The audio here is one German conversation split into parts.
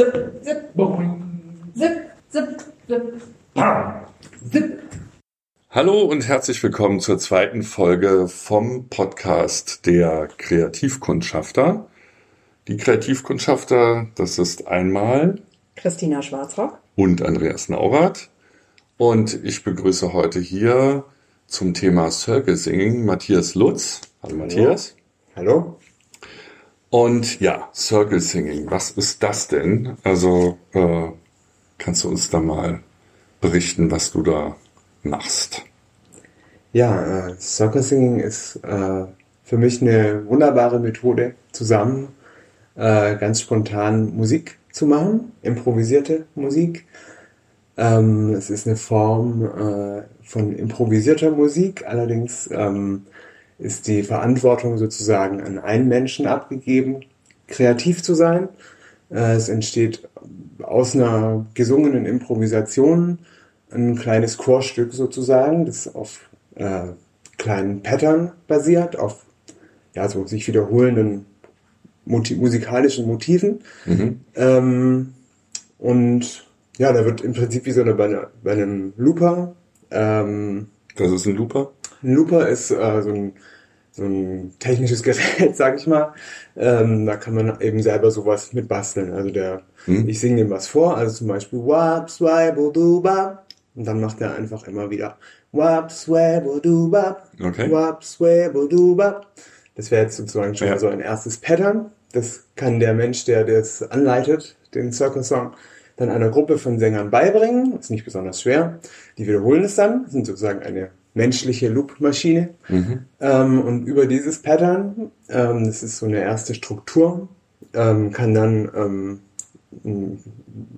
Zip, zip, boing. Zip, zip, zip. Pam. Zip. Hallo und herzlich willkommen zur zweiten Folge vom Podcast der Kreativkundschafter. Die Kreativkundschafter, das ist einmal Christina Schwarzrock. und Andreas Naurath. Und ich begrüße heute hier zum Thema Circle Singing Matthias Lutz. Hallo Matthias. Hallo? Und ja, Circle Singing, was ist das denn? Also äh, kannst du uns da mal berichten, was du da machst? Ja, äh, Circle Singing ist äh, für mich eine wunderbare Methode, zusammen äh, ganz spontan Musik zu machen, improvisierte Musik. Ähm, es ist eine Form äh, von improvisierter Musik, allerdings ähm, ist die Verantwortung sozusagen an einen Menschen abgegeben, kreativ zu sein. Äh, es entsteht aus einer gesungenen Improvisation ein kleines Chorstück sozusagen, das auf äh, kleinen Pattern basiert, auf ja, so sich wiederholenden Moti musikalischen Motiven. Ähm, und ja, da wird im Prinzip wie so eine, bei, einer, bei einem Looper. Ähm, Das ist ein Looper? Ein Looper ist äh, so, ein, so ein technisches Gerät, sag ich mal. Ähm, da kann man eben selber sowas mit basteln. Also der, Hm. ich singe dem was vor, also zum Beispiel Wap, Swabo, Duba. Und dann macht er einfach immer wieder Wap, Swabo, Duba. Okay. Wap, Swabo, Duba. Das wäre jetzt sozusagen schon Ja. mal so ein erstes Pattern. Das kann der Mensch, der das anleitet, den Circle Song, dann einer Gruppe von Sängern beibringen. Ist nicht besonders schwer. Die wiederholen es dann, sind sozusagen eine menschliche Loop-Maschine. Ähm, und über dieses Pattern, ähm, das ist so eine erste Struktur, ähm, kann dann ähm,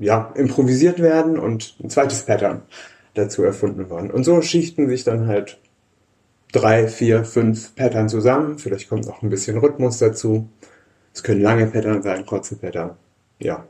ja, improvisiert werden und ein zweites Pattern dazu erfunden werden. Und so schichten sich dann halt drei, vier, fünf Pattern zusammen. Vielleicht kommt noch ein bisschen Rhythmus dazu. Es können lange Pattern sein, kurze Pattern. Ja.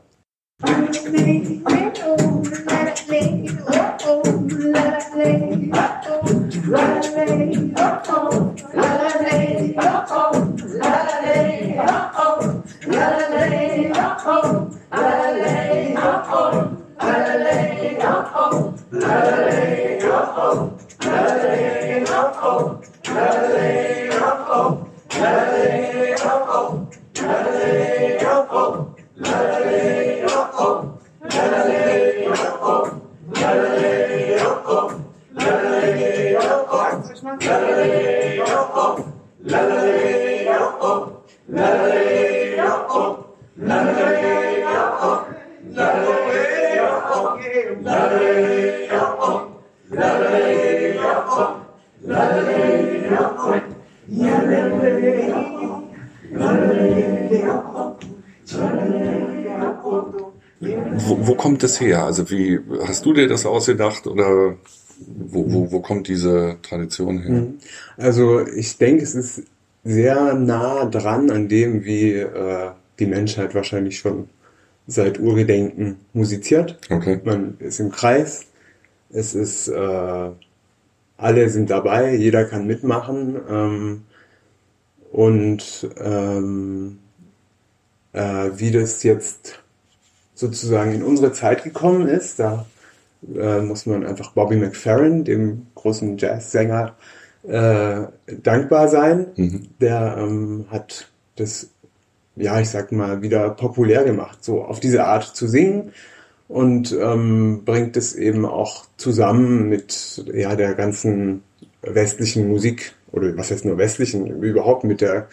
la la lady, oh oh, la la lady, oh oh, la la lady, oh oh, la la lady, oh oh, la la lady, oh oh, la la lady, oh oh, la la lady, oh oh, la la lady, oh oh, la la lady, oh oh, la la lady, oh oh, la la lady, oh oh, la la lady, oh oh, la la lady, oh oh, la la lady. Wo, wo kommt das her? Also wie hast du dir das ausgedacht oder wo, wo, wo kommt diese Tradition her? Also ich denke, es ist sehr nah dran an dem, wie äh, die Menschheit wahrscheinlich schon seit Urgedenken musiziert. Okay. Man ist im Kreis, es ist, äh, alle sind dabei, jeder kann mitmachen ähm, und ähm, äh, wie das jetzt sozusagen in unsere Zeit gekommen ist, da äh, muss man einfach Bobby McFerrin, dem großen Jazzsänger, äh, dankbar sein. Der ähm, hat das, ja, ich sag mal, wieder populär gemacht, so auf diese Art zu singen und ähm, bringt es eben auch zusammen mit ja der ganzen westlichen Musik oder was heißt nur westlichen überhaupt mit der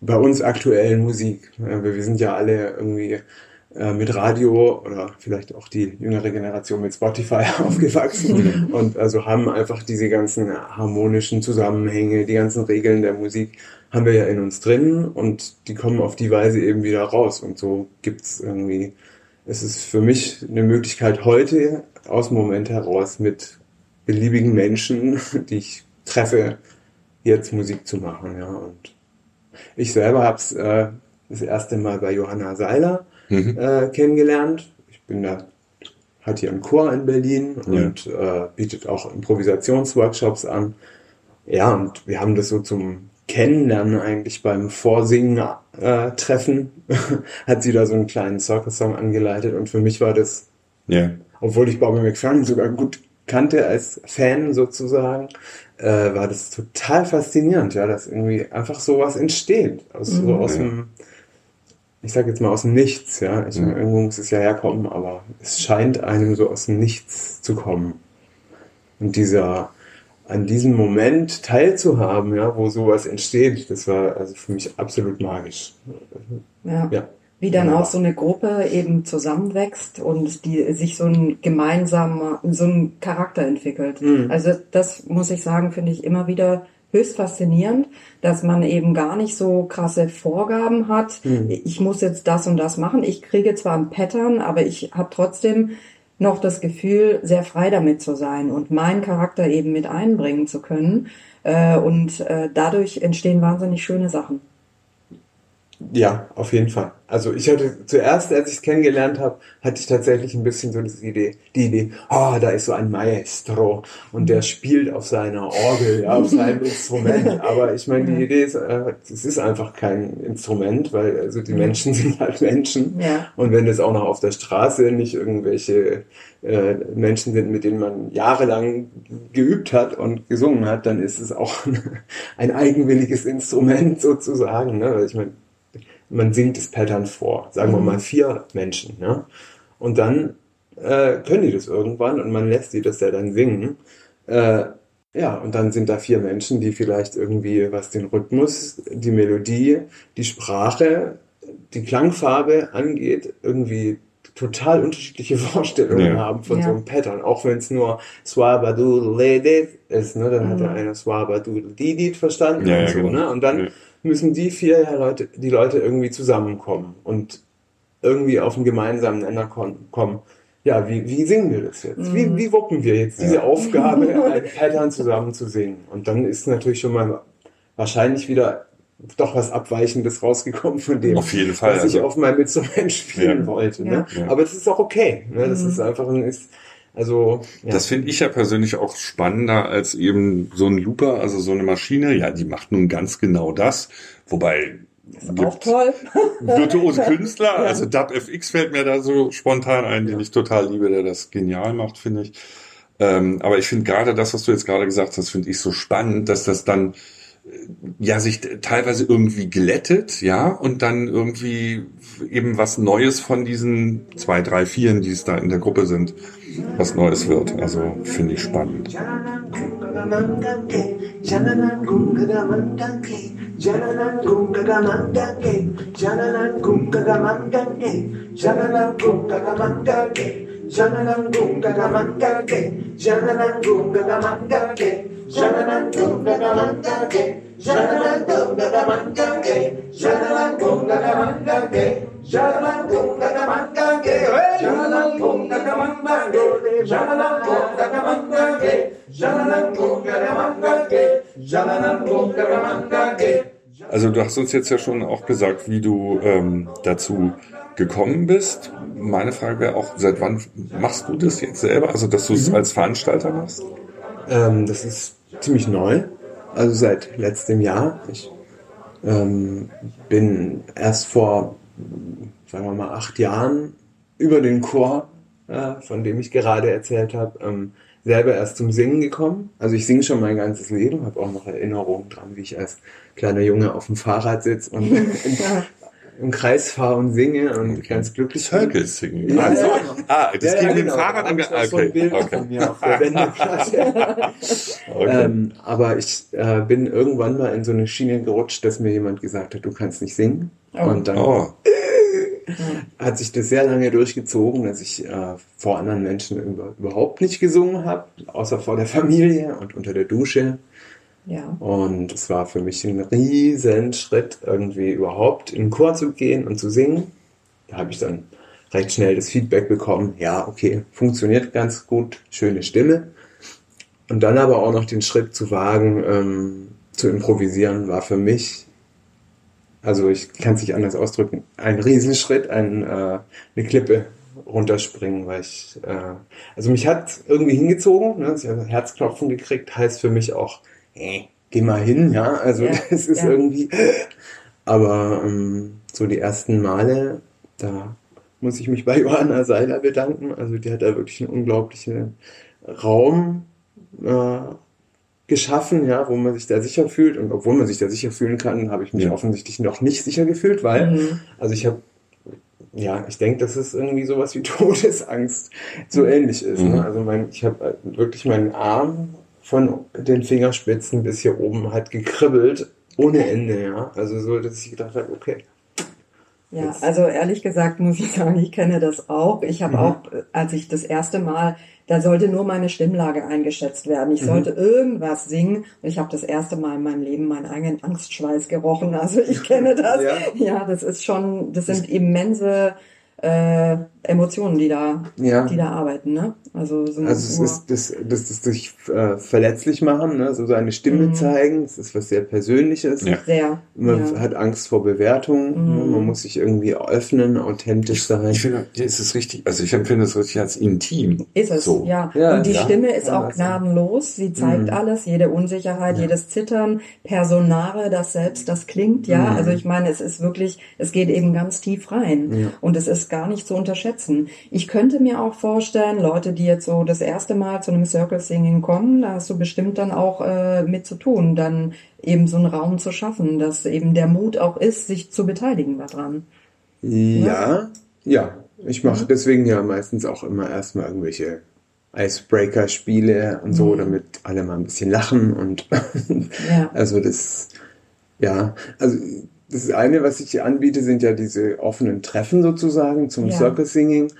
bei uns aktuellen Musik. Wir sind ja alle irgendwie mit Radio oder vielleicht auch die jüngere Generation mit Spotify aufgewachsen und also haben einfach diese ganzen harmonischen Zusammenhänge, die ganzen Regeln der Musik haben wir ja in uns drin und die kommen auf die Weise eben wieder raus und so gibt's irgendwie es ist für mich eine Möglichkeit heute aus dem Moment heraus mit beliebigen Menschen, die ich treffe, jetzt Musik zu machen. Ja. Und ich selber habe es äh, das erste Mal bei Johanna Seiler äh, kennengelernt. Ich bin da, hat hier einen Chor in Berlin und äh, bietet auch Improvisationsworkshops an. Ja, und wir haben das so zum Kennenlernen eigentlich beim Vorsingen-Treffen hat sie da so einen kleinen Circle-Song angeleitet und für mich war das, Ja. obwohl ich Bobby McFerrin sogar gut kannte als Fan sozusagen, äh, war das total faszinierend, ja, dass irgendwie einfach sowas entsteht aus, so aus dem, ich sag jetzt mal aus dem Nichts, ja. Ich meine, irgendwo muss es ja herkommen, aber es scheint einem so aus dem Nichts zu kommen. Und dieser, an diesem Moment teilzuhaben, ja, wo sowas entsteht, das war also für mich absolut magisch. Ja. Ja. Wie dann Ja. auch so eine Gruppe eben zusammenwächst und die sich so ein gemeinsamer, so ein Charakter entwickelt. Mhm. Also das muss ich sagen, finde ich immer wieder höchst faszinierend, dass man eben gar nicht so krasse Vorgaben hat. Mhm. Ich muss jetzt das und das machen. Ich kriege zwar ein Pattern, aber ich habe trotzdem noch das Gefühl, sehr frei damit zu sein und meinen Charakter eben mit einbringen zu können. Äh, und äh, dadurch entstehen wahnsinnig schöne Sachen. Ja, auf jeden Fall. Also ich hatte zuerst, als ich es kennengelernt habe, hatte ich tatsächlich ein bisschen so die Idee, die Idee, ah, da ist so ein Maestro und der spielt auf seiner Orgel, ja, auf seinem Instrument. Aber ich meine, die Idee ist, äh, es ist einfach kein Instrument, weil also die Menschen sind halt Menschen. Ja. Und wenn es auch noch auf der Straße nicht irgendwelche äh, Menschen sind, mit denen man jahrelang geübt hat und gesungen hat, dann ist es auch ein eigenwilliges Instrument sozusagen. Ne? Weil ich meine, man singt das Pattern vor, sagen wir mal vier Menschen. Ne? Und dann äh, können die das irgendwann und man lässt die das ja dann singen. Äh, ja, und dann sind da vier Menschen, die vielleicht irgendwie, was den Rhythmus, die Melodie, die Sprache, die Klangfarbe angeht, irgendwie total unterschiedliche Vorstellungen Ja. haben von Ja. so einem Pattern. Auch wenn es nur Swabadoodle ist, ne? dann hat Mhm. der eine Swabadoodle Didit verstanden Ja, und ja, so, genau. ne? Und dann Ja. Müssen die vier Leute, die Leute irgendwie zusammenkommen und irgendwie auf einen gemeinsamen Nenner kommen. Ja, wie, wie singen wir das jetzt? Mhm. Wie, wie wuppen wir jetzt diese Ja. Aufgabe, ein Pattern zusammen zu singen? Und dann ist natürlich schon mal wahrscheinlich wieder doch was Abweichendes rausgekommen von dem, Auf jeden Fall, was ich also- auf meinem Instrument spielen Ja. wollte. Ne? Ja. Aber das ist auch okay. Ne? Das Mhm. ist einfach ein, ist, also, ja. Das finde ich ja persönlich auch spannender als eben so ein Looper, also so eine Maschine. Ja, die macht nun ganz genau das. Wobei Auch toll. virtuose Künstler, also DubFX fällt mir da so spontan ein, den ich total liebe, der das genial macht, finde ich. Ähm, aber ich finde gerade das, was du jetzt gerade gesagt hast, finde ich so spannend, dass das dann ja sich teilweise irgendwie glättet, ja, und dann irgendwie eben was Neues von diesen zwei, drei, vieren, die es da in der Gruppe sind, was Neues wird. Also finde ich spannend. Also du hast uns jetzt ja schon auch gesagt, wie du ähm, dazu gekommen bist. Meine Frage wäre auch, seit wann machst du das jetzt selber? Also dass du es als Veranstalter machst? Ähm, das ist ziemlich neu, also seit letztem Jahr. Ich ähm, bin erst vor, sagen wir mal, acht Jahren über den Chor, äh, von dem ich gerade erzählt habe, ähm, selber erst zum Singen gekommen. Also ich singe schon mein ganzes Leben, habe auch noch Erinnerungen dran, wie ich als kleiner Junge auf dem Fahrrad sitze und im, Kreis fahre und singe und ganz glücklich bin. Circle Singing. Ja, also, ja. Ah, das Ja, ging ja, mit dem genau. Fahrrad an. auch so ein Bild von mir auf der Wendeplatte. Okay. Ähm, aber ich äh, bin irgendwann mal in so eine Schiene gerutscht, dass mir jemand gesagt hat, du kannst nicht singen. Oh. Und dann Oh, hat sich das sehr lange durchgezogen, dass ich äh, vor anderen Menschen über, überhaupt nicht gesungen habe, außer vor der Familie und unter der Dusche. Ja. Und es war für mich ein riesen Schritt, irgendwie überhaupt in den Chor zu gehen und zu singen. Da habe ich dann recht schnell das Feedback bekommen, ja, okay, funktioniert ganz gut, schöne Stimme. Und dann aber auch noch den Schritt zu wagen, ähm, zu improvisieren, war für mich, also ich kann es nicht anders ausdrücken, ein Riesenschritt, ein, äh, eine Klippe runterspringen, weil ich, äh, also mich hat irgendwie hingezogen, ne, ich habe Herzklopfen gekriegt, heißt für mich auch, äh, geh mal hin, ja. Also Ja, das ist ja. irgendwie. Aber ähm, so die ersten Male, da muss ich mich bei Johanna Seiler bedanken. Also die hat da wirklich einen unglaublichen Raum äh, geschaffen, ja, wo man sich da sicher fühlt. Und obwohl man sich da sicher fühlen kann, habe ich mich Ja. offensichtlich noch nicht sicher gefühlt, weil, Mhm. also ich habe, ja, ich denke, dass es irgendwie sowas wie Todesangst so ähnlich ist. Mhm. Ne? Also mein, ich habe wirklich meinen Arm von den Fingerspitzen bis hier oben hat gekribbelt ohne Ende, ja. Also so, dass ich gedacht habe, okay. Ja, Jetzt- also ehrlich gesagt muss ich sagen, ich kenne das auch. Ich habe Mhm. auch, als ich das erste Mal, da sollte nur meine Stimmlage eingeschätzt werden. Ich Mhm. sollte irgendwas singen und ich habe das erste Mal in meinem Leben meinen eigenen Angstschweiß gerochen. Also ich kenne das. Ja. Ja, das ist schon, das sind immense äh, Emotionen, die da, Ja. die da arbeiten. Ne? Also, so Also es nur- ist das, das, das sich äh, verletzlich machen, ne? so seine Stimme Mhm. zeigen, das ist was sehr Persönliches. Ja. sehr. Man ja. hat Angst vor Bewertung, ne? Mhm. man muss sich irgendwie öffnen, authentisch sein. Ich finde, ja, es ist richtig, also ich empfinde es richtig als intim. Ist es, So. ja. Ja, und die ja. Stimme ist auch gnadenlos. Sie zeigt Mhm. alles, jede Unsicherheit, Ja. jedes Zittern, Personare, das selbst, das klingt, ja. Mhm. Also ich meine, es ist wirklich, es geht eben ganz tief rein. Ja. Und es ist gar nicht zu unterschätzen. Ich könnte mir auch vorstellen, Leute, die jetzt so das erste Mal zu einem Circle Singing kommen, da hast du bestimmt dann auch äh, mit zu tun, dann eben so einen Raum zu schaffen, dass eben der Mut auch ist, sich zu beteiligen daran. Ja, ja. Ich mache Mhm. deswegen ja meistens auch immer erstmal irgendwelche Icebreaker-Spiele und so, Mhm. damit alle mal ein bisschen lachen und Ja. also das, ja, also das eine, was ich hier anbiete, sind ja diese offenen Treffen sozusagen zum Ja. Circle Singing.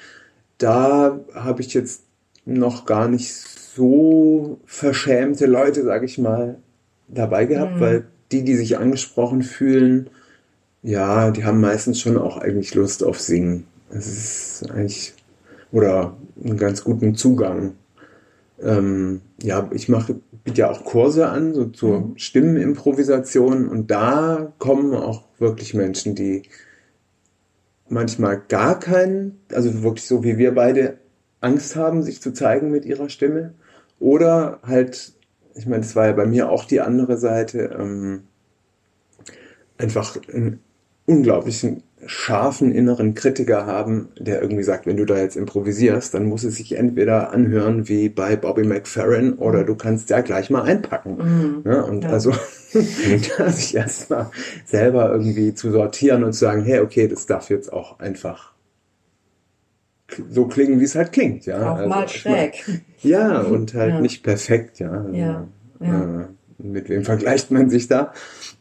Da habe ich jetzt noch gar nicht so verschämte Leute, sage ich mal, dabei gehabt, Mhm. weil die, die sich angesprochen fühlen, ja, die haben meistens schon auch eigentlich Lust auf Singen. Es ist eigentlich, oder einen ganz guten Zugang. Ähm, ja, ich mache, biete ja auch Kurse an, so zur Mhm. Stimmenimprovisation und da kommen auch wirklich Menschen, die manchmal gar keinen, also wirklich so wie wir beide Angst haben, sich zu zeigen mit ihrer Stimme. Oder halt, ich meine, das war ja bei mir auch die andere Seite, ähm, einfach einen unglaublichen scharfen inneren Kritiker haben, der irgendwie sagt, wenn du da jetzt improvisierst, dann muss es sich entweder anhören wie bei Bobby McFerrin oder du kannst ja gleich mal einpacken. Mhm. Ja, und Ja. also da sich erstmal selber irgendwie zu sortieren und zu sagen, hey, okay, das darf jetzt auch einfach so klingen, wie es halt klingt, ja. Auch Also, mal ich mein, schräg. ja, und halt Ja. nicht perfekt, ja. Also, Ja, ja. Mit wem vergleicht man sich da?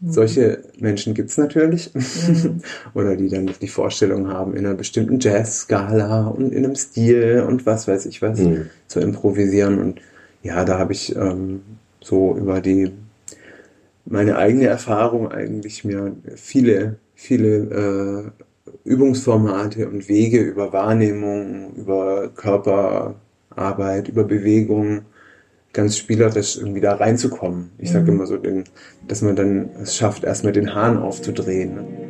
Solche Menschen gibt's natürlich. Mhm. Oder die dann die Vorstellung haben, in einer bestimmten Jazz-Skala und in einem Stil und was weiß ich was Mhm. zu improvisieren. Und ja, da habe ich ähm, so über die meine eigene Erfahrung eigentlich mir viele, viele äh, Übungsformate und Wege über Wahrnehmung, über Körperarbeit, über Bewegung ganz spielerisch irgendwie da reinzukommen. Ich sage Mhm. immer so, den, dass man dann es schafft, erstmal den Hahn aufzudrehen.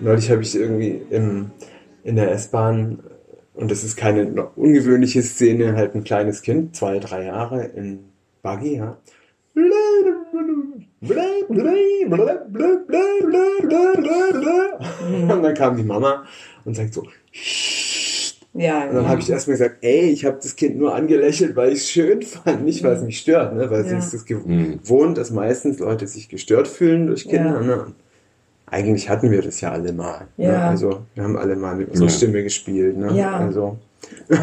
Neulich habe ich irgendwie im, in der S-Bahn, und das ist keine ungewöhnliche Szene, halt ein kleines Kind, zwei, drei Jahre, in Buggy, ja. Und dann kam die Mama und sagt so, Ja, und dann ja. habe ich erstmal gesagt, ey, ich habe das Kind nur angelächelt, weil ich es schön fand, nicht weil es mich stört, ne? weil sie Ja. ist es Mhm. gewohnt, dass meistens Leute sich gestört fühlen durch Kinder. Ja. Ne? Eigentlich hatten wir das ja alle mal. Ne? Ja. Also wir haben alle mal mit unserer Ja. Stimme gespielt. Ne? Ja. Also,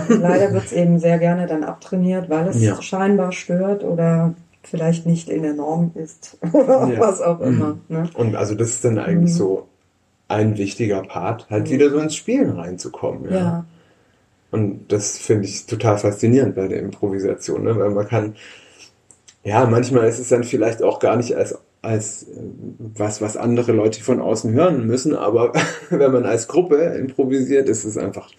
Leider wird es eben sehr gerne dann abtrainiert, weil es Ja. scheinbar stört oder vielleicht nicht in der Norm ist oder Ja. was auch immer. Ne? und also das ist dann eigentlich Mhm. so ein wichtiger Part, halt wieder so ins Spielen reinzukommen. Ja. Und das finde ich total faszinierend bei der Improvisation, ne? weil man kann, ja, manchmal ist es dann vielleicht auch gar nicht als, als äh, was, was andere Leute von außen hören müssen, aber wenn man als Gruppe improvisiert, ist es einfach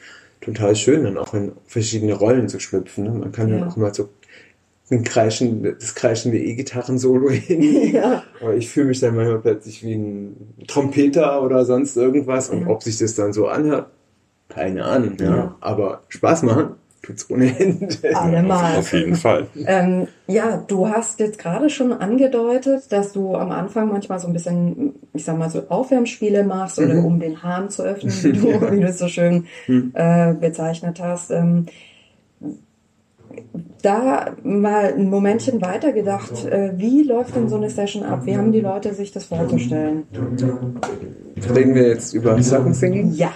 total schön, dann auch in verschiedene Rollen zu schlüpfen. Ne? Man kann Ja. dann auch mal so ein Kreischen, das kreischende E-Gitarren-Solo hin. Ja. Aber ich fühle mich dann manchmal plötzlich wie ein Trompeter oder sonst irgendwas. Und Ja. ob sich das dann so anhört, keine Ahnung. Ja. Ja. Aber Spaß machen tut's ohne Ende. Allemal. Auf jeden Fall. Ähm, ja, du hast jetzt gerade schon angedeutet, dass du am Anfang manchmal so ein bisschen, ich sag mal so Aufwärmspiele machst oder Mhm. um den Hahn zu öffnen, wie du, wie du es so schön Mhm. äh, bezeichnet hast. Ähm, da mal ein Momentchen weitergedacht, äh, wie läuft denn so eine Session ab? Wie haben die Leute sich das vorzustellen? Reden wir jetzt über Circle Singing? Ja,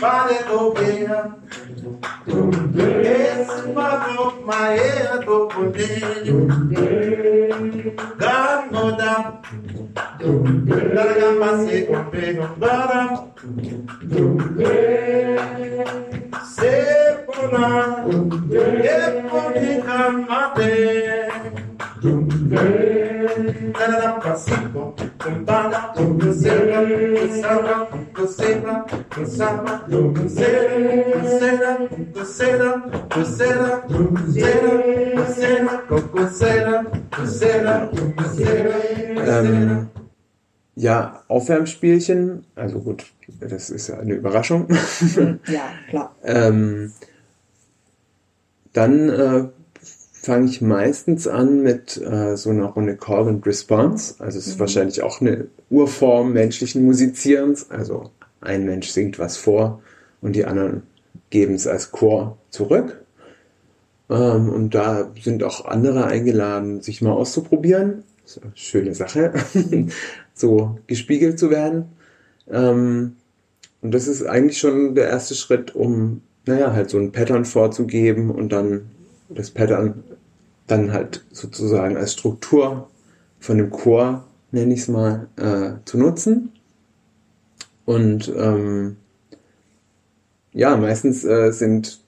Vale bobeira. Esse papo maia do poderio. Ganoda. Larga passe com pegombara. Sepona. Eponica mate. Ähm, ja, Aufwärmspielchen, also gut, das ist ja eine Überraschung. ja, klar. ähm, dann äh, fange ich meistens an mit äh, so einer Runde Call and Response. Also es ist wahrscheinlich auch eine Urform menschlichen Musizierens. Also ein Mensch singt was vor und die anderen geben es als Chor zurück. Ähm, und da sind auch andere eingeladen, sich mal auszuprobieren. Das ist eine schöne Sache, so gespiegelt zu werden. Ähm, und das ist eigentlich schon der erste Schritt, um, naja, halt so ein Pattern vorzugeben und dann das Pattern dann halt sozusagen als Struktur von dem Chor, nenne ich es mal, äh, zu nutzen. Und ähm, ja, meistens äh, sind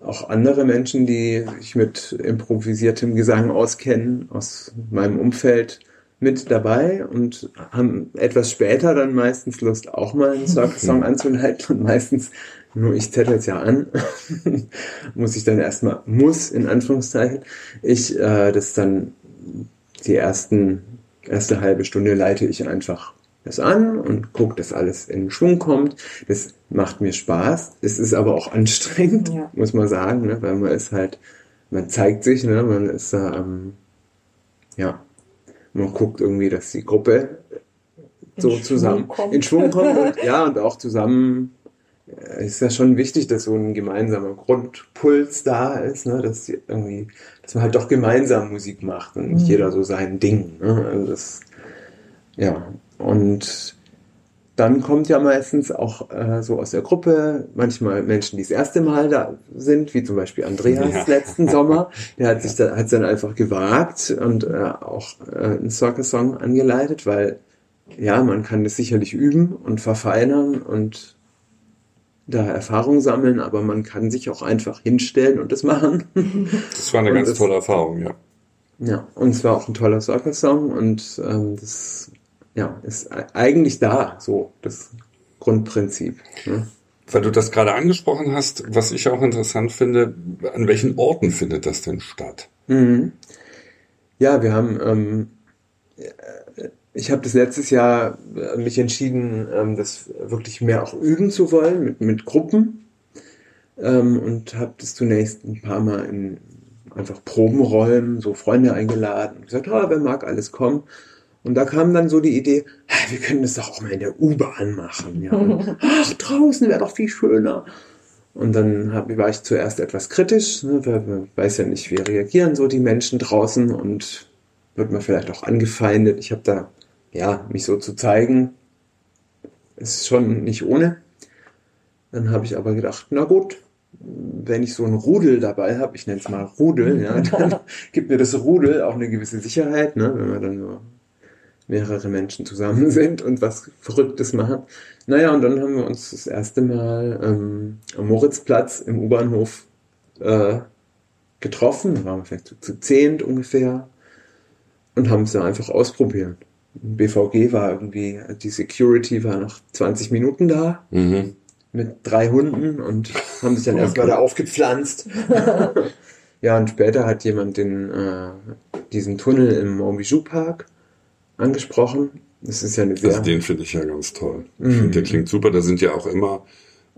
auch andere Menschen, die sich mit improvisiertem Gesang auskennen, aus meinem Umfeld mit dabei und haben etwas später dann meistens Lust, auch mal einen Circle-Song anzuleiten und meistens, nur ich zettel es ja an, muss ich dann erstmal, muss in Anführungszeichen, ich äh, das dann die ersten, erste halbe Stunde leite ich einfach das an und gucke, dass alles in Schwung kommt. Das macht mir Spaß. Es ist aber auch anstrengend, Ja. muss man sagen, ne? weil man ist halt, man zeigt sich, ne? man ist da, ähm, ja, man guckt irgendwie, dass die Gruppe In so Schwung zusammen kommt. in Schwung kommt und, ja und auch zusammen ist ja schon wichtig, dass so ein gemeinsamer Grundpuls da ist, ne? dass die irgendwie, dass man halt doch gemeinsam Musik macht und nicht Mhm. jeder so sein Ding. Ne? Also das, ja und dann kommt ja meistens auch äh, so aus der Gruppe manchmal Menschen, die das erste Mal da sind, wie zum Beispiel Andreas Ja. letzten Sommer. Der hat sich da, hat dann einfach gewagt und äh, auch äh, einen Circle-Song angeleitet, weil ja, man kann das sicherlich üben und verfeinern und da Erfahrung sammeln, aber man kann sich auch einfach hinstellen und das machen. Das war eine Und ganz das- tolle Erfahrung, ja. Ja, und es war auch ein toller Circle-Song und ähm, das ja, ist eigentlich da, so das Grundprinzip. Ne? Weil du das gerade angesprochen hast, was ich auch interessant finde, an welchen Orten findet das denn statt? Mhm. Ja, wir haben, ähm, ich habe das letztes Jahr äh, mich entschieden, ähm, das wirklich mehr auch üben zu wollen mit, mit Gruppen ähm, und habe das zunächst ein paar Mal in einfach Probenräumen, so Freunde eingeladen und gesagt, ah, wer mag alles kommen. Und da kam dann so die Idee, wir können das doch auch mal in der U-Bahn machen. Ja. Und, Ach, draußen wäre doch viel schöner. Und dann hab, war ich zuerst etwas kritisch, ne, weil man weiß ja nicht, wie reagieren so die Menschen draußen und wird man vielleicht auch angefeindet. Ich habe da, ja, mich so zu zeigen, ist schon nicht ohne. Dann habe ich aber gedacht, na gut, wenn ich so ein Rudel dabei habe, ich nenne es mal Rudel, ja, dann gibt mir das Rudel auch eine gewisse Sicherheit, ne, wenn wir dann so mehrere Menschen zusammen sind und was Verrücktes machen. Naja, und dann haben wir uns das erste Mal ähm, am Moritzplatz im U-Bahnhof äh, getroffen, da waren wir vielleicht zu, zu zehnt ungefähr und haben es dann einfach ausprobiert. BVG war irgendwie, die Security war nach 20 Minuten da. Mhm. Mit drei Hunden und haben sich dann erstmal da aufgepflanzt. ja, und später hat jemand den, äh, diesen Tunnel im Montbijou Park angesprochen. Das ist ja eine sehr. Also den finde ich ja ganz toll. Finde, der klingt super. Da sind ja auch immer,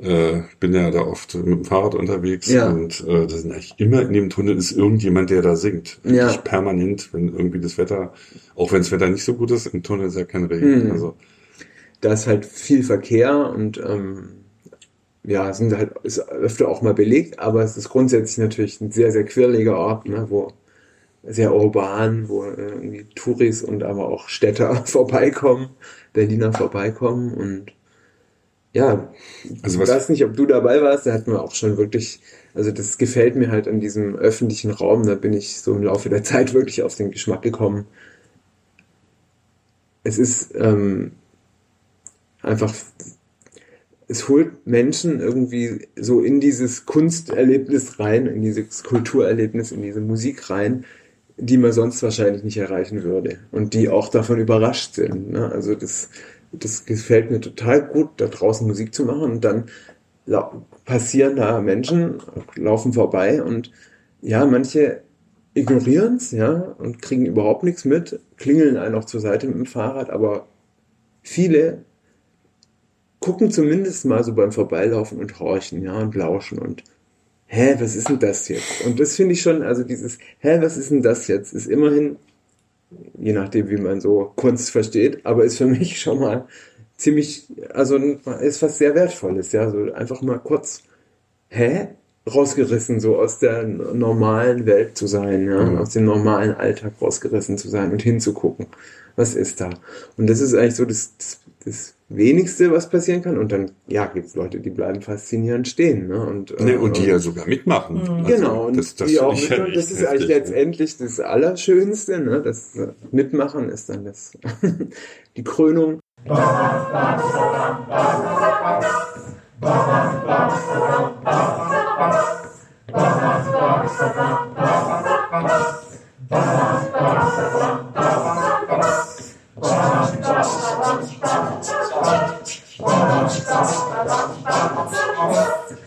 äh, ich bin ja da oft mit dem Fahrrad unterwegs Ja. und äh, da sind eigentlich immer in dem Tunnel ist irgendjemand, der da singt. Ja. Eigentlich permanent, wenn irgendwie das Wetter, auch wenn das Wetter nicht so gut ist, im Tunnel ist ja kein Regen. Mhm. Also da ist halt viel Verkehr und ähm, ja, sind halt ist öfter auch mal belegt, aber es ist grundsätzlich natürlich ein sehr, sehr quirliger Ort, ne, wo sehr urban, wo äh, irgendwie Touris und aber auch Städter vorbeikommen, Berliner vorbeikommen und ja, Also ich was- weiß nicht, ob du dabei warst, da hatten wir auch schon wirklich, also das gefällt mir halt an diesem öffentlichen Raum, da bin ich so im Laufe der Zeit wirklich auf den Geschmack gekommen. Es ist ähm, einfach, es holt Menschen irgendwie so in dieses Kunsterlebnis rein, in dieses Kulturerlebnis, in diese Musik rein, die man sonst wahrscheinlich nicht erreichen würde und die auch davon überrascht sind. Ne? Also das, das gefällt mir total gut, da draußen Musik zu machen und dann passieren da Menschen, laufen vorbei und ja, manche ignorieren es, ja, und kriegen überhaupt nichts mit, klingeln einen auch zur Seite mit dem Fahrrad, aber viele gucken zumindest mal so beim Vorbeilaufen und horchen, ja, und lauschen und hä, was ist denn das jetzt? Und das finde ich schon, also dieses, hä, was ist denn das jetzt, ist immerhin, je nachdem, wie man so Kunst versteht, aber ist für mich schon mal ziemlich, also ist was sehr Wertvolles, ja, so einfach mal kurz, hä? rausgerissen, so aus der normalen Welt zu sein, ja, Mhm. aus dem normalen Alltag rausgerissen zu sein und hinzugucken, was ist da. Und das ist eigentlich so das, das, das Wenigste, was passieren kann. Und dann, ja, gibt es Leute, die bleiben faszinierend stehen. Ne? Und, äh, ne, und die ja sogar mitmachen. Also, Genau, und das, das die auch ich mit, ja und das ist eigentlich ne? letztendlich das Allerschönste, ne? Das äh, Mitmachen ist dann das die Krönung. なんだ?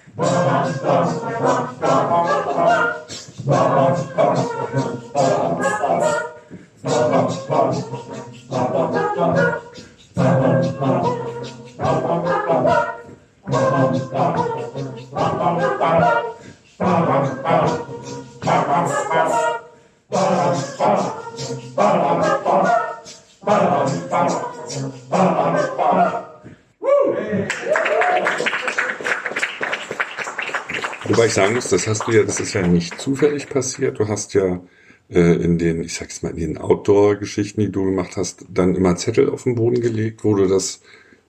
Muss, das hast du ja, das ist ja nicht zufällig passiert. Du hast ja äh, in den, ich sag's mal, in den Outdoor-Geschichten, die du gemacht hast, dann immer Zettel auf den Boden gelegt, wo du das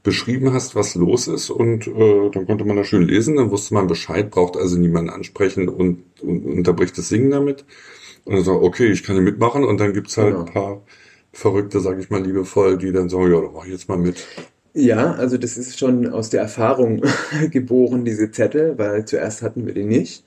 beschrieben hast, was los ist und äh, dann konnte man das schön lesen, dann wusste man Bescheid, braucht also niemanden ansprechen und, und unterbricht das Singen damit. Und dann so, okay, ich kann ja mitmachen und dann gibt's halt Genau. ein paar Verrückte, sag ich mal liebevoll, die dann sagen, ja, dann mach ich jetzt mal mit. Ja, also das ist schon aus der Erfahrung geboren, diese Zettel, weil zuerst hatten wir die nicht.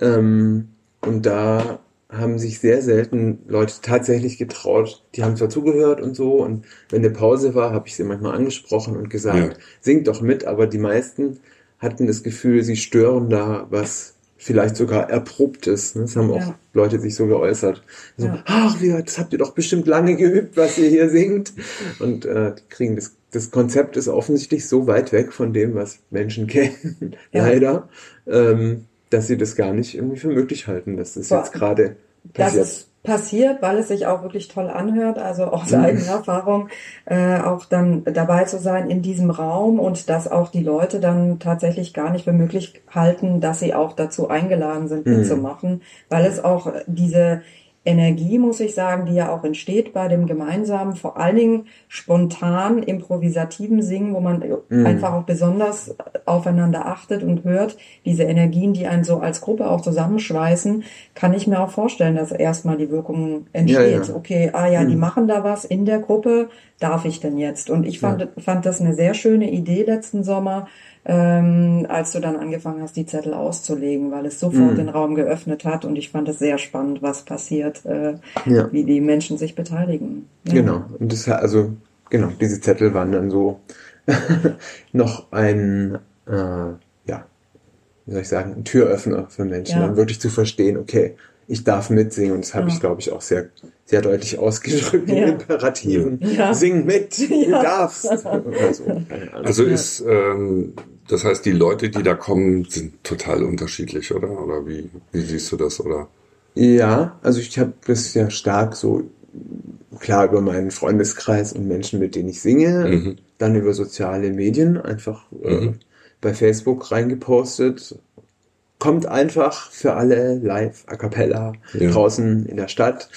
Ähm, und da haben sich sehr selten Leute tatsächlich getraut. Die haben zwar zugehört und so und wenn eine Pause war, habe ich sie manchmal angesprochen und gesagt, Ja. singt doch mit, aber die meisten hatten das Gefühl, sie stören da was vielleicht sogar erprobtes. ne? Das haben auch Ja. Leute sich so geäußert. So, Ja. ach, das habt ihr doch bestimmt lange geübt, was ihr hier singt. Und äh, die kriegen das, das Konzept ist offensichtlich so weit weg von dem, was Menschen kennen, Ja. leider, ähm, dass sie das gar nicht irgendwie für möglich halten, dass das Vor- jetzt gerade Das passiert. ist passiert, weil es sich auch wirklich toll anhört, also aus Mhm. eigener Erfahrung, äh, auch dann dabei zu sein in diesem Raum und dass auch die Leute dann tatsächlich gar nicht für möglich halten, dass sie auch dazu eingeladen sind, Mhm. mitzumachen, weil es auch diese Energie, muss ich sagen, die ja auch entsteht bei dem gemeinsamen, vor allen Dingen spontan improvisativen Singen, wo man Mhm. einfach auch besonders aufeinander achtet und hört, diese Energien, die einen so als Gruppe auch zusammenschweißen, kann ich mir auch vorstellen, dass erstmal die Wirkung entsteht. Ja, ja. Okay, ah ja, die Mhm. machen da was in der Gruppe, darf ich denn jetzt? Und ich fand, fand das eine sehr schöne Idee letzten Sommer, ähm, als du dann angefangen hast, die Zettel auszulegen, weil es sofort Mhm. den Raum geöffnet hat und ich fand es sehr spannend, was passiert, äh, Ja. wie die Menschen sich beteiligen. Ja. Genau. Und das also genau, diese Zettel waren dann so noch ein äh, ja, wie soll ich sagen, ein Türöffner für Menschen, Ja. dann wirklich zu verstehen, okay, ich darf mitsingen und das habe Ja. ich, glaube ich, auch sehr sehr deutlich ausgedrückt in Ja. Imperativen. Ja. Sing mit, du darfst. Also Ja. ist, ähm, das heißt, die Leute, die da kommen, sind total unterschiedlich, oder? Oder wie, wie siehst du das, oder? Ja, also ich habe das ja stark so klar über meinen Freundeskreis und Menschen, mit denen ich singe, Mhm. dann über soziale Medien einfach äh, Mhm. bei Facebook reingepostet. Kommt einfach für alle live a cappella Ja. draußen in der Stadt.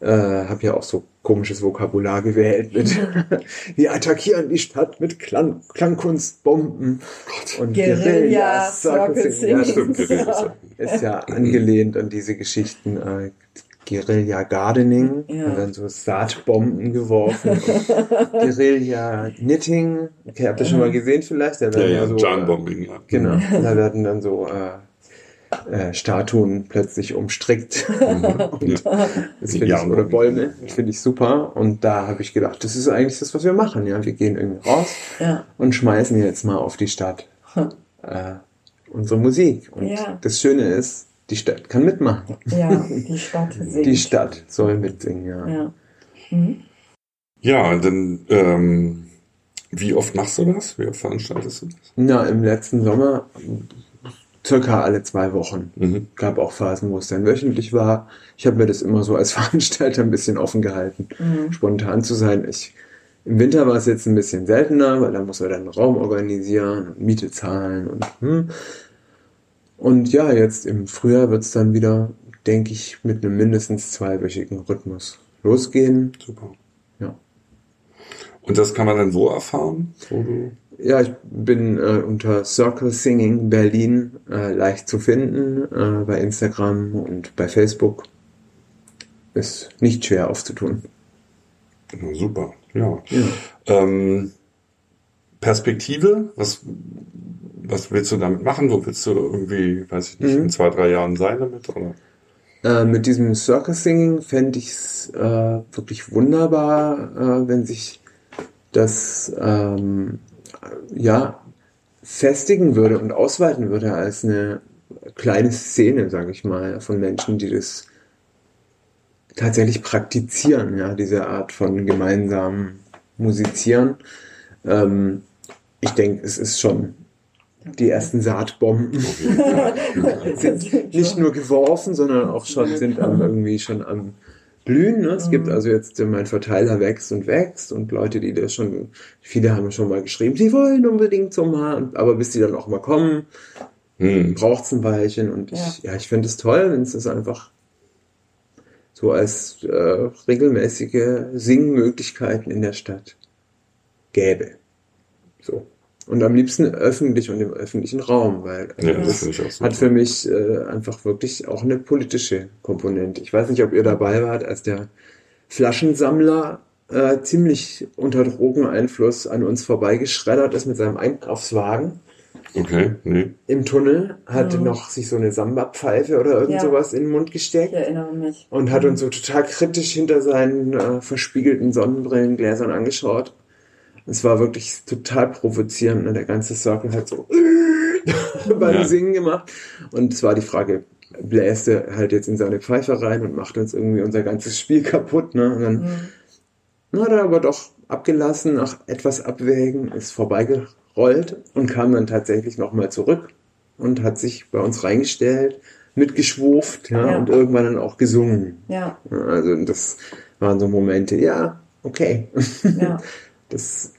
Äh, habe ja auch so komisches Vokabular gewählt mit wir attackieren die Stadt mit Klang, Klangkunstbomben und Guerilla, Circle Singing. Ja. Stimmt, Guerilla. ist ja angelehnt an diese Geschichten äh, Guerilla Gardening. Ja. Da werden so Saatbomben geworfen. und Guerilla Knitting. Okay, habt ihr schon mal gesehen vielleicht? Da Ja, werden ja, so, John Bombing, ja. Genau. Da werden dann so äh, äh, Statuen plötzlich umstrickt. Und das finde Ja, ich, oder Bäume, finde ich super. Und da habe ich gedacht, das ist eigentlich das, was wir machen. Ja, wir gehen irgendwie raus Ja. und schmeißen jetzt mal auf die Stadt äh, unsere Musik. Und Ja. das Schöne ist, die Stadt kann mitmachen. ja, die Stadt singt. Die Stadt soll mitsingen, ja. Ja. Mhm. Ja, dann, ähm, wie oft machst du das? Wie oft veranstaltest du das? Na, im letzten Sommer circa alle zwei Wochen. Mhm. Gab auch Phasen, wo es dann wöchentlich war. Ich habe mir das immer so als Veranstalter ein bisschen offen gehalten, Mhm. spontan zu sein. Ich, Im Winter war es jetzt ein bisschen seltener, weil da muss man dann einen Raum organisieren und Miete zahlen und hm. Und ja, jetzt im Frühjahr wird es dann wieder, denke ich, mit einem mindestens zweiwöchigen Rhythmus losgehen. Super. Ja. Und das kann man dann wo erfahren? Wo du Ja, ich bin äh, unter Circle Singing Berlin äh, leicht zu finden, äh, bei Instagram und bei Facebook. Ist nicht schwer aufzutun. Na, super, ja. Ja. Ähm, Perspektive, was, was willst du damit machen? Wo willst du irgendwie, weiß ich nicht, Mhm. in zwei, drei Jahren sein damit? Oder? Äh, mit diesem Circle Singing fände ich es äh, wirklich wunderbar, äh, wenn sich das ähm, ja festigen würde und ausweiten würde als eine kleine Szene, sage ich mal, von Menschen, die das tatsächlich praktizieren, ja, diese Art von gemeinsamen Musizieren. Ähm, ich denke, es ist schon die ersten Saatbomben sind nicht nur geworfen, sondern auch schon sind am, irgendwie schon am Blühen. Ne? Es gibt also jetzt, mein Verteiler wächst und wächst und Leute, die das schon, viele haben schon mal geschrieben, sie wollen unbedingt so mal, aber bis die dann auch mal kommen, Hm. braucht es ein Weilchen und ich, ja, ich finde es toll, wenn es das einfach so als äh, regelmäßige Singmöglichkeiten in der Stadt gäbe. So. Und am liebsten öffentlich und im öffentlichen Raum, weil Ja, das das ich so. hat für mich äh, einfach wirklich auch eine politische Komponente. Ich weiß nicht, ob ihr dabei wart, als der Flaschensammler äh, ziemlich unter Drogeneinfluss an uns vorbeigeschreddert ist mit seinem Einkaufswagen. Okay, nee. im Tunnel, hatte Mhm. noch sich so eine Samba-Pfeife oder irgend Ja. sowas in den Mund Ich gesteckt erinnere mich. und hat uns so total kritisch hinter seinen äh, verspiegelten Sonnenbrillengläsern angeschaut. Es war wirklich total provozierend. Ne? Der ganze Circle hat so beim Ja. Singen gemacht. Und es war die Frage, bläst er halt jetzt in seine Pfeife rein und macht uns irgendwie unser ganzes Spiel kaputt. Ne? Und dann Mhm. na, hat er aber doch abgelassen, nach etwas Abwägen, ist vorbeigerollt und kam dann tatsächlich nochmal zurück und hat sich bei uns reingestellt, mitgeschwurft ja, Ja. und irgendwann dann auch gesungen. Ja, Ja, Also das waren so Momente, ja, okay. ja. Das,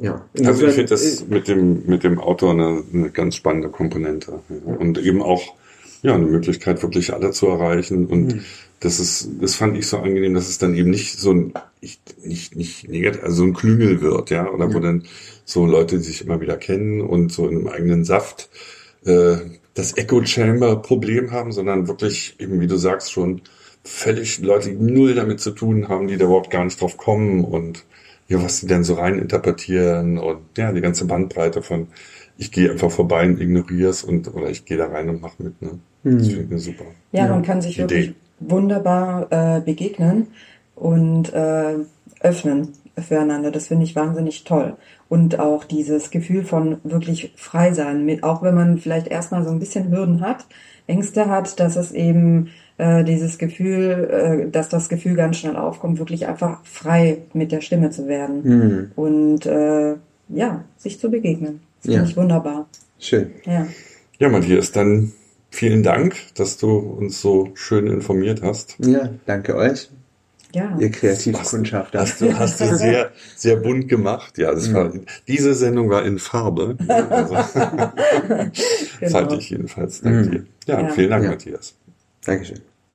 ja. Also ich finde das mit dem, mit dem Auto eine, eine ganz spannende Komponente. Ja. Und eben auch ja, eine Möglichkeit, wirklich alle zu erreichen. Und Mhm. das ist, das fand ich so angenehm, dass es dann eben nicht so ein, nicht, nicht, nicht negativ, also so ein Klüngel wird, ja, oder wo dann so Leute, die sich immer wieder kennen und so in einem eigenen Saft äh, das Echo Chamber Problem haben, sondern wirklich eben, wie du sagst, schon völlig Leute, die null damit zu tun haben, die da überhaupt gar nicht drauf kommen und ja, was die dann so rein interpretieren und ja, die ganze Bandbreite von ich gehe einfach vorbei und ignoriere es und oder ich gehe da rein und mach mit. Ne? Das finde ich super. Ja, Ja, man kann sich Idee. wirklich wunderbar äh, begegnen und äh, öffnen füreinander. Das finde ich wahnsinnig toll. Und auch dieses Gefühl von wirklich frei sein, mit, auch wenn man vielleicht erstmal so ein bisschen Hürden hat, Ängste hat, dass es eben äh, dieses Gefühl, äh, dass das Gefühl ganz schnell aufkommt, wirklich einfach frei mit der Stimme zu werden Hm, und äh, ja, sich zu begegnen. Das Ja. finde ich wunderbar. schön. Ja. Ja, Matthias, dann vielen Dank, dass du uns so schön informiert hast. Ja, danke euch, Ja. ihr Kreativkundschafter. Hast du, hast du sehr, sehr bunt gemacht. Ja, das war, diese Sendung war in Farbe. Also, Genau. Fand ich jedenfalls. Danke dir. Ja, Ja. vielen Dank, Ja. Matthias. Dankeschön.